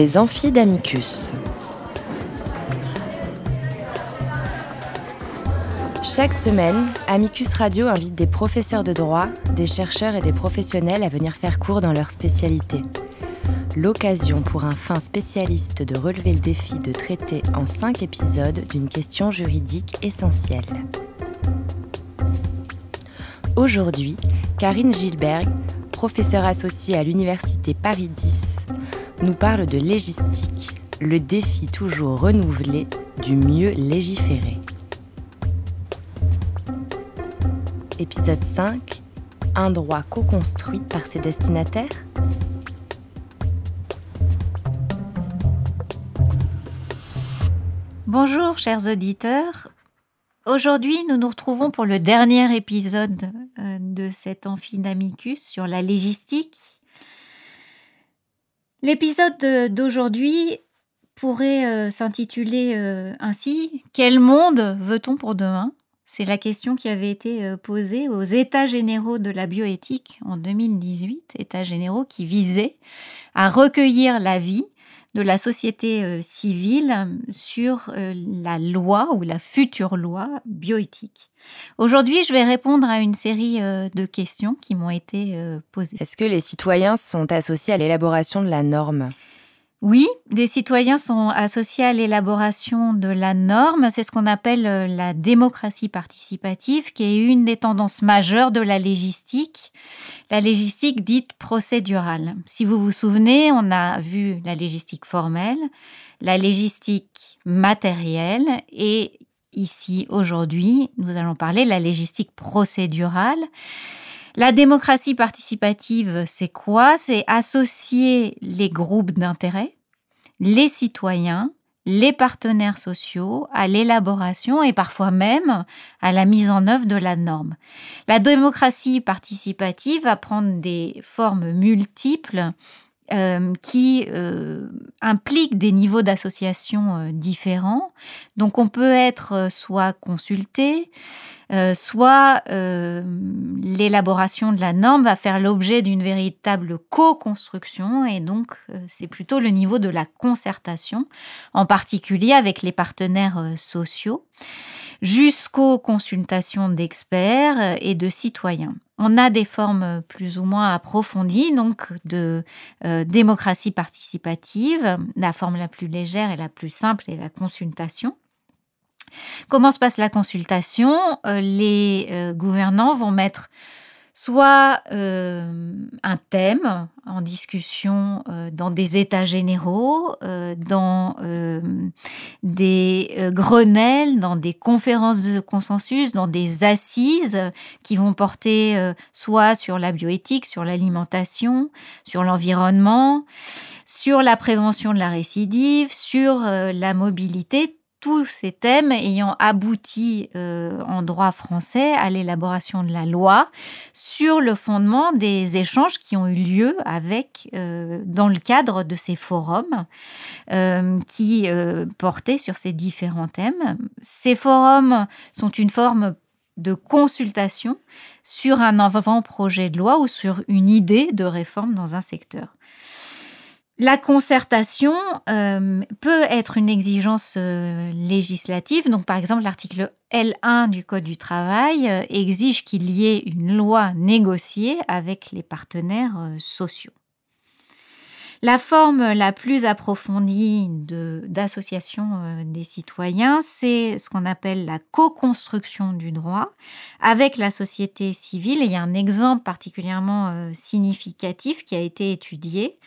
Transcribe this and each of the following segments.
Les amphis d'Amicus. Chaque semaine, Amicus Radio invite des professeurs de droit, des chercheurs et des professionnels à venir faire cours dans leur spécialité. L'occasion pour un fin spécialiste de relever le défi de traiter en cinq épisodes d'une question juridique essentielle. Aujourd'hui, Karine Gilberg, professeure associée à l'Université Paris 10, nous parle de légistique, le défi toujours renouvelé du mieux légiférer. Épisode 5 Un droit co-construit par ses destinataires Bonjour chers auditeurs. Aujourd'hui, nous nous retrouvons pour le dernier épisode euh, de cet amphidamicus sur la légistique. L'épisode d'aujourd'hui pourrait euh, s'intituler euh, ainsi Quel monde veut-on pour demain? C'est la question qui avait été posée aux États généraux de la bioéthique en 2018, États généraux qui visaient à recueillir l'avis de la société euh, civile sur euh, la loi ou la future loi bioéthique. Aujourd'hui, je vais répondre à une série euh, de questions qui m'ont été posées. Est-ce que les citoyens sont associés à l'élaboration de la norme? Oui, des citoyens sont associés à l'élaboration de la norme. C'est ce qu'on appelle euh, la démocratie participative, qui est une des tendances majeures de la légistique, la légistique dite procédurale. Si vous vous souvenez, on a vu la légistique formelle, la légistique matérielle et ici aujourd'hui, nous allons parler de la légistique procédurale. La démocratie participative, c'est quoi? C'est associer les groupes d'intérêt, les citoyens, les partenaires sociaux à l'élaboration et parfois même à la mise en œuvre de la norme. La démocratie participative va prendre des formes multiples euh, qui euh, impliquent des niveaux d'association euh, différents. Donc on peut être soit consulté, soit l'élaboration de la norme va faire l'objet d'une véritable co-construction et donc c'est plutôt le niveau de la concertation, en particulier avec les partenaires sociaux jusqu'aux consultations d'experts et de citoyens. On a des formes plus ou moins approfondies, donc de euh, démocratie participative. La forme la plus légère et la plus simple est la consultation. Comment se passe la consultation? Euh, Les euh, gouvernants vont mettre soit euh, un thème en discussion dans des états généraux, dans des grenelles, dans des conférences de consensus, dans des assises qui vont porter soit sur la bioéthique, sur l'alimentation, sur l'environnement, sur la prévention de la récidive, sur la mobilité, tous ces thèmes ayant abouti euh, en droit français à l'élaboration de la loi sur le fondement des échanges qui ont eu lieu avec euh, dans le cadre de ces forums euh, qui portaient sur ces différents thèmes. Ces forums sont une forme de consultation sur un avant-projet de loi ou sur une idée de réforme dans un secteur. La concertation euh, peut être une exigence euh, législative. Donc, par exemple, l'article L1 du Code du travail euh, exige qu'il y ait une loi négociée avec les partenaires sociaux. La forme la plus approfondie d'association des citoyens, c'est ce qu'on appelle la co-construction du droit avec la société civile. il y a un exemple particulièrement significatif qui a été étudié.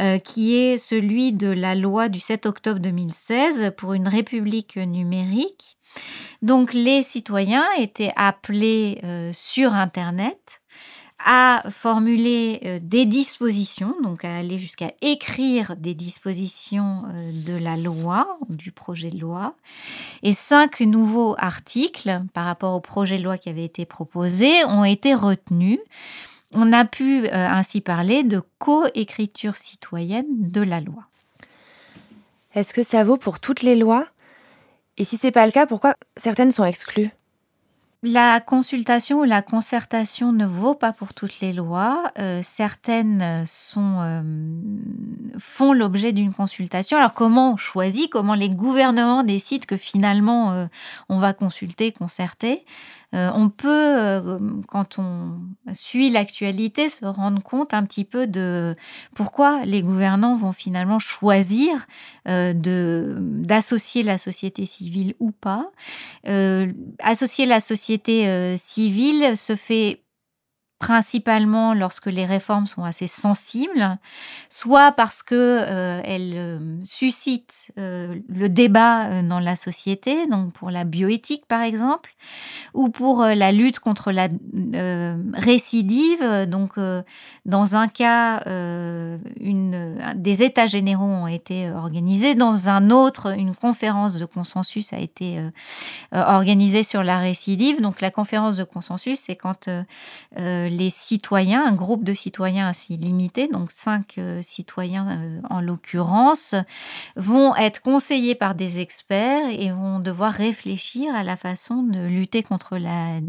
Euh, qui est celui de la loi du 7 octobre 2016 pour une république numérique. Donc les citoyens étaient appelés euh, sur Internet à formuler euh, des dispositions, donc à aller jusqu'à écrire des dispositions de la loi, du projet de loi, et cinq nouveaux articles par rapport au projet de loi qui avait été proposé ont été retenus on a pu euh, ainsi parler de coécriture citoyenne de la loi. Est-ce que ça vaut pour toutes les lois? Et si c'est pas le cas, pourquoi certaines sont exclues? La consultation ou la concertation ne vaut pas pour toutes les lois. Euh, certaines sont, euh, font l'objet d'une consultation. Alors comment on choisit, comment les gouvernements décident que finalement euh, on va consulter, concerter? On peut, quand on suit l'actualité, se rendre compte un petit peu de pourquoi les gouvernants vont finalement choisir d'associer la société civile ou pas. associer la société euh, civile se fait principalement lorsque les réformes sont assez sensibles, soit parce que euh, elles euh, suscitent euh, le débat dans la société, donc pour la bioéthique par exemple, ou pour la lutte contre la récidive. Donc, dans un cas, des états généraux ont été organisés, dans un autre, une conférence de consensus a été organisée sur la récidive. Donc, la conférence de consensus, c'est quand les citoyens, un groupe de citoyens assez limité, donc cinq euh, citoyens euh, en l'occurrence, vont être conseillés par des experts et vont devoir réfléchir à la façon de lutter contre la euh,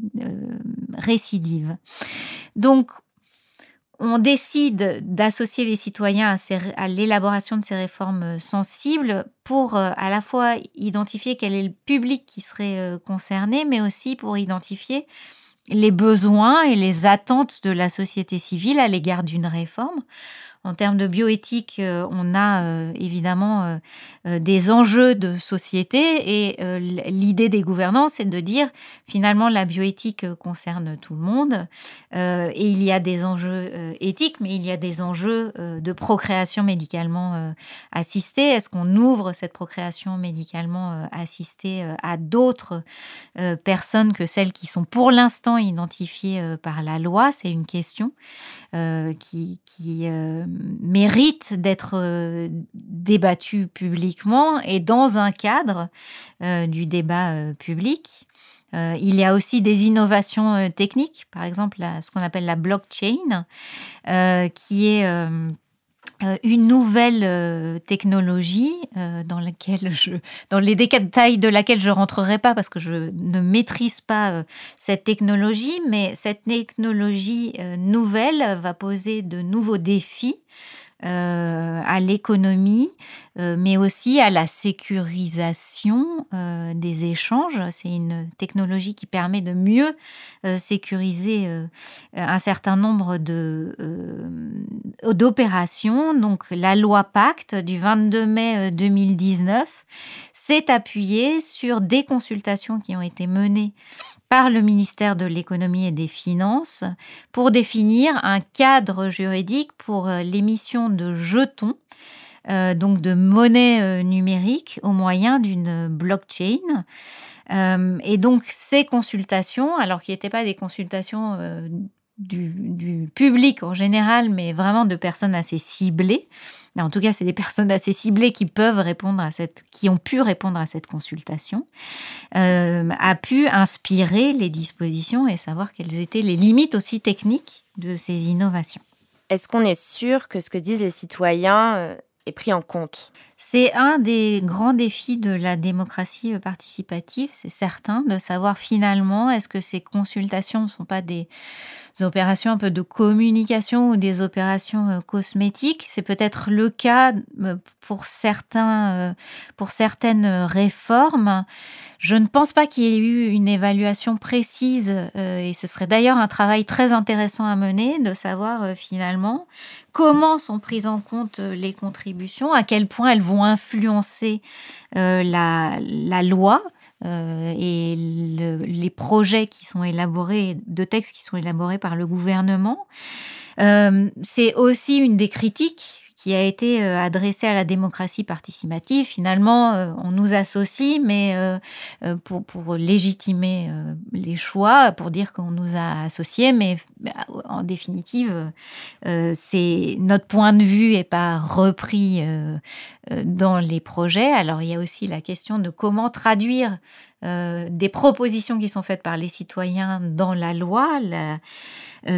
récidive. Donc, on décide d'associer les citoyens à, l'élaboration de ces réformes sensibles pour à la fois identifier quel est le public qui serait concerné, mais aussi pour identifier les besoins et les attentes de la société civile à l'égard d'une réforme. En termes de bioéthique, euh, on a euh, évidemment euh, des enjeux de société et l'idée des gouvernants, c'est de dire finalement la bioéthique concerne tout le monde et il y a des enjeux éthiques, mais il y a des enjeux de procréation médicalement assistée. Est-ce qu'on ouvre cette procréation médicalement assistée à d'autres personnes que celles qui sont pour l'instant identifiées par la loi? C'est une question qui, qui mérite d'être euh, débattu publiquement et dans un cadre euh, du débat euh, public. il y a aussi des innovations techniques, par exemple ce qu'on appelle la blockchain, qui est une nouvelle technologie dans laquelle je, dans les détails de laquelle je rentrerai pas parce que je ne maîtrise pas cette technologie, mais cette technologie nouvelle va poser de nouveaux défis euh, à l'économie, euh, mais aussi à la sécurisation euh, des échanges. C'est une technologie qui permet de mieux sécuriser un certain nombre de, d'opérations. Donc la loi Pacte du 22 mai 2019 s'est appuyée sur des consultations qui ont été menées par le ministère de l'économie et des finances pour définir un cadre juridique pour euh, l'émission de jetons, euh, donc de monnaie euh, numérique au moyen d'une blockchain. et donc ces consultations, alors qui n'étaient pas des consultations du, public en général, mais vraiment de personnes assez ciblées, en tout cas, c'est des personnes assez ciblées qui peuvent répondre à cette, qui ont pu répondre à cette consultation, euh, a pu inspirer les dispositions et savoir quelles étaient les limites aussi techniques de ces innovations. Est-ce qu'on est sûr que ce que disent les citoyens euh, est pris en compte? C'est un des grands défis de la démocratie euh, participative, c'est certain, de savoir finalement est-ce que ces consultations ne sont pas des opérations un peu de communication ou des opérations euh, cosmétiques? C'est peut-être le cas euh, pour certains, pour certaines réformes. Je ne pense pas qu'il y ait eu une évaluation précise, et ce serait d'ailleurs un travail très intéressant à mener, de savoir finalement comment sont prises en compte les contributions, à quel point elles vont influencer la, la loi euh, et les projets qui sont élaborés, de textes qui sont élaborés par le gouvernement. Euh, c'est aussi une des critiques qui a été euh, adressé à la démocratie participative. Finalement, euh, on nous associe, mais euh, pour, pour légitimer les choix, pour dire qu'on nous a associés, mais en définitive, c'est notre point de vue n'est pas repris dans les projets. Alors il y a aussi la question de comment traduire des propositions qui sont faites par les citoyens dans la loi. La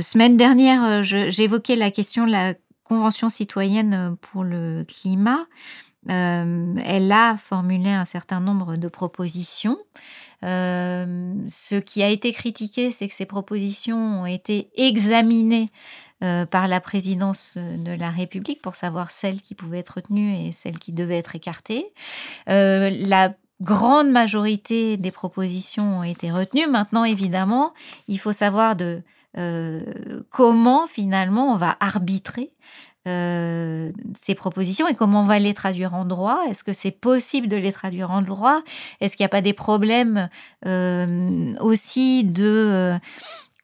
semaine dernière, j'évoquais la question de la Convention citoyenne pour le climat. elle a formulé un certain nombre de propositions. ce qui a été critiqué, c'est que ces propositions ont été examinées par la présidence de la République pour savoir celles qui pouvaient être retenues et celles qui devaient être écartées. la grande majorité des propositions ont été retenues. Maintenant, évidemment, il faut savoir de euh, comment finalement on va arbitrer euh, ces propositions et comment on va les traduire en droit? Est-ce que c'est possible de les traduire en droit? Est-ce qu'il n'y a pas des problèmes euh, aussi de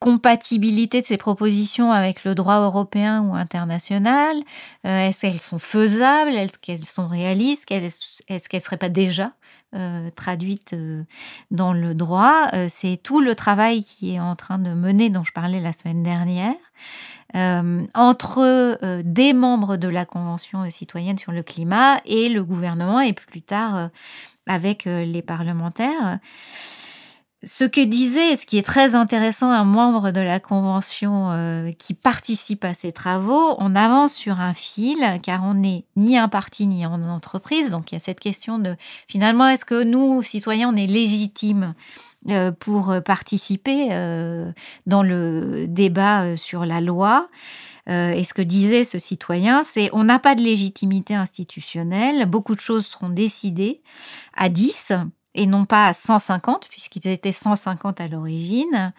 compatibilité de ces propositions avec le droit européen ou international? Est-ce qu'elles sont faisables? Est-ce qu'elles sont réalistes? Est-ce qu'elles ne seraient pas déjà euh, traduite euh, dans le droit? Euh, c'est tout le travail qui est en train de mener, dont je parlais la semaine dernière, entre des membres de la Convention citoyenne sur le climat et le gouvernement, et plus tard avec les parlementaires. Ce que disait, ce qui est très intéressant, un membre de la Convention euh, qui participe à ces travaux, on avance sur un fil, car on n'est ni un parti ni en entreprise. Donc il y a cette question de, finalement, est-ce que nous, citoyens, on est légitimes euh, pour participer euh, dans le débat sur la loi? Et ce que disait ce citoyen, c'est on n'a pas de légitimité institutionnelle, beaucoup de choses seront décidées à 10 et non pas à 150, puisqu'ils étaient 150 à l'origine.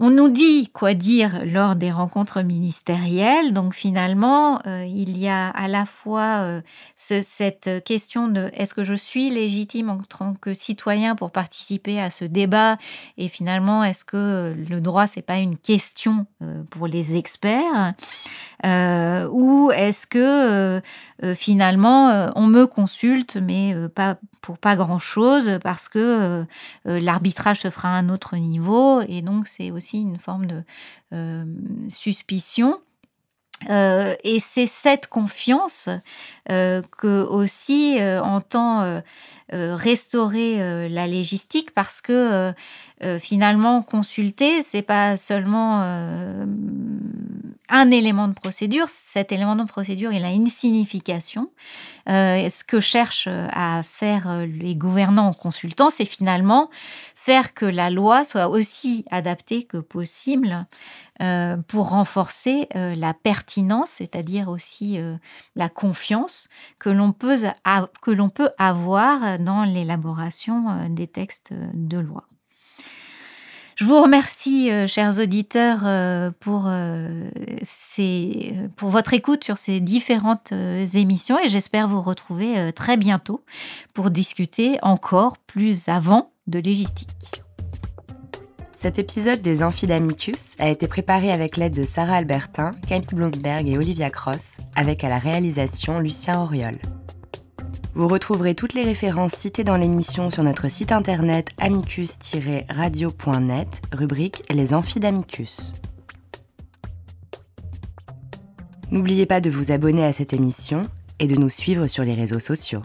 On nous dit quoi dire lors des rencontres ministérielles. Donc finalement, euh, il y a à la fois euh, cette question de est-ce que je suis légitime en tant que citoyen pour participer à ce débat et finalement est-ce que le droit c'est pas une question euh, pour les experts? Est-ce que finalement on me consulte mais pas pour pas grand chose parce que l'arbitrage se fera à un autre niveau et donc c'est aussi une forme de euh, suspicion. Euh, et c'est cette confiance euh, que aussi entend restaurer la légistique parce que finalement consulter c'est pas seulement un élément de procédure. Cet élément de procédure, il a une signification. ce que cherchent à faire les gouvernants en consultant, c'est finalement faire que la loi soit aussi adaptée que possible euh, pour renforcer euh, la pertinence, c'est-à-dire aussi euh, la confiance que l'on peut avoir dans l'élaboration des textes de loi. Je vous remercie, chers auditeurs, pour, ces, pour votre écoute sur ces différentes émissions et j'espère vous retrouver très bientôt pour discuter encore plus avant de légistique. Cet épisode des Amphidamicus a été préparé avec l'aide de Sarah Albertin, Camille Blomberg et Olivia Cross, avec à la réalisation Lucien Auriol. Vous retrouverez toutes les références citées dans l'émission sur notre site internet amicus-radio.net, rubrique Les Amphidamicus. N'oubliez pas de vous abonner à cette émission et de nous suivre sur les réseaux sociaux.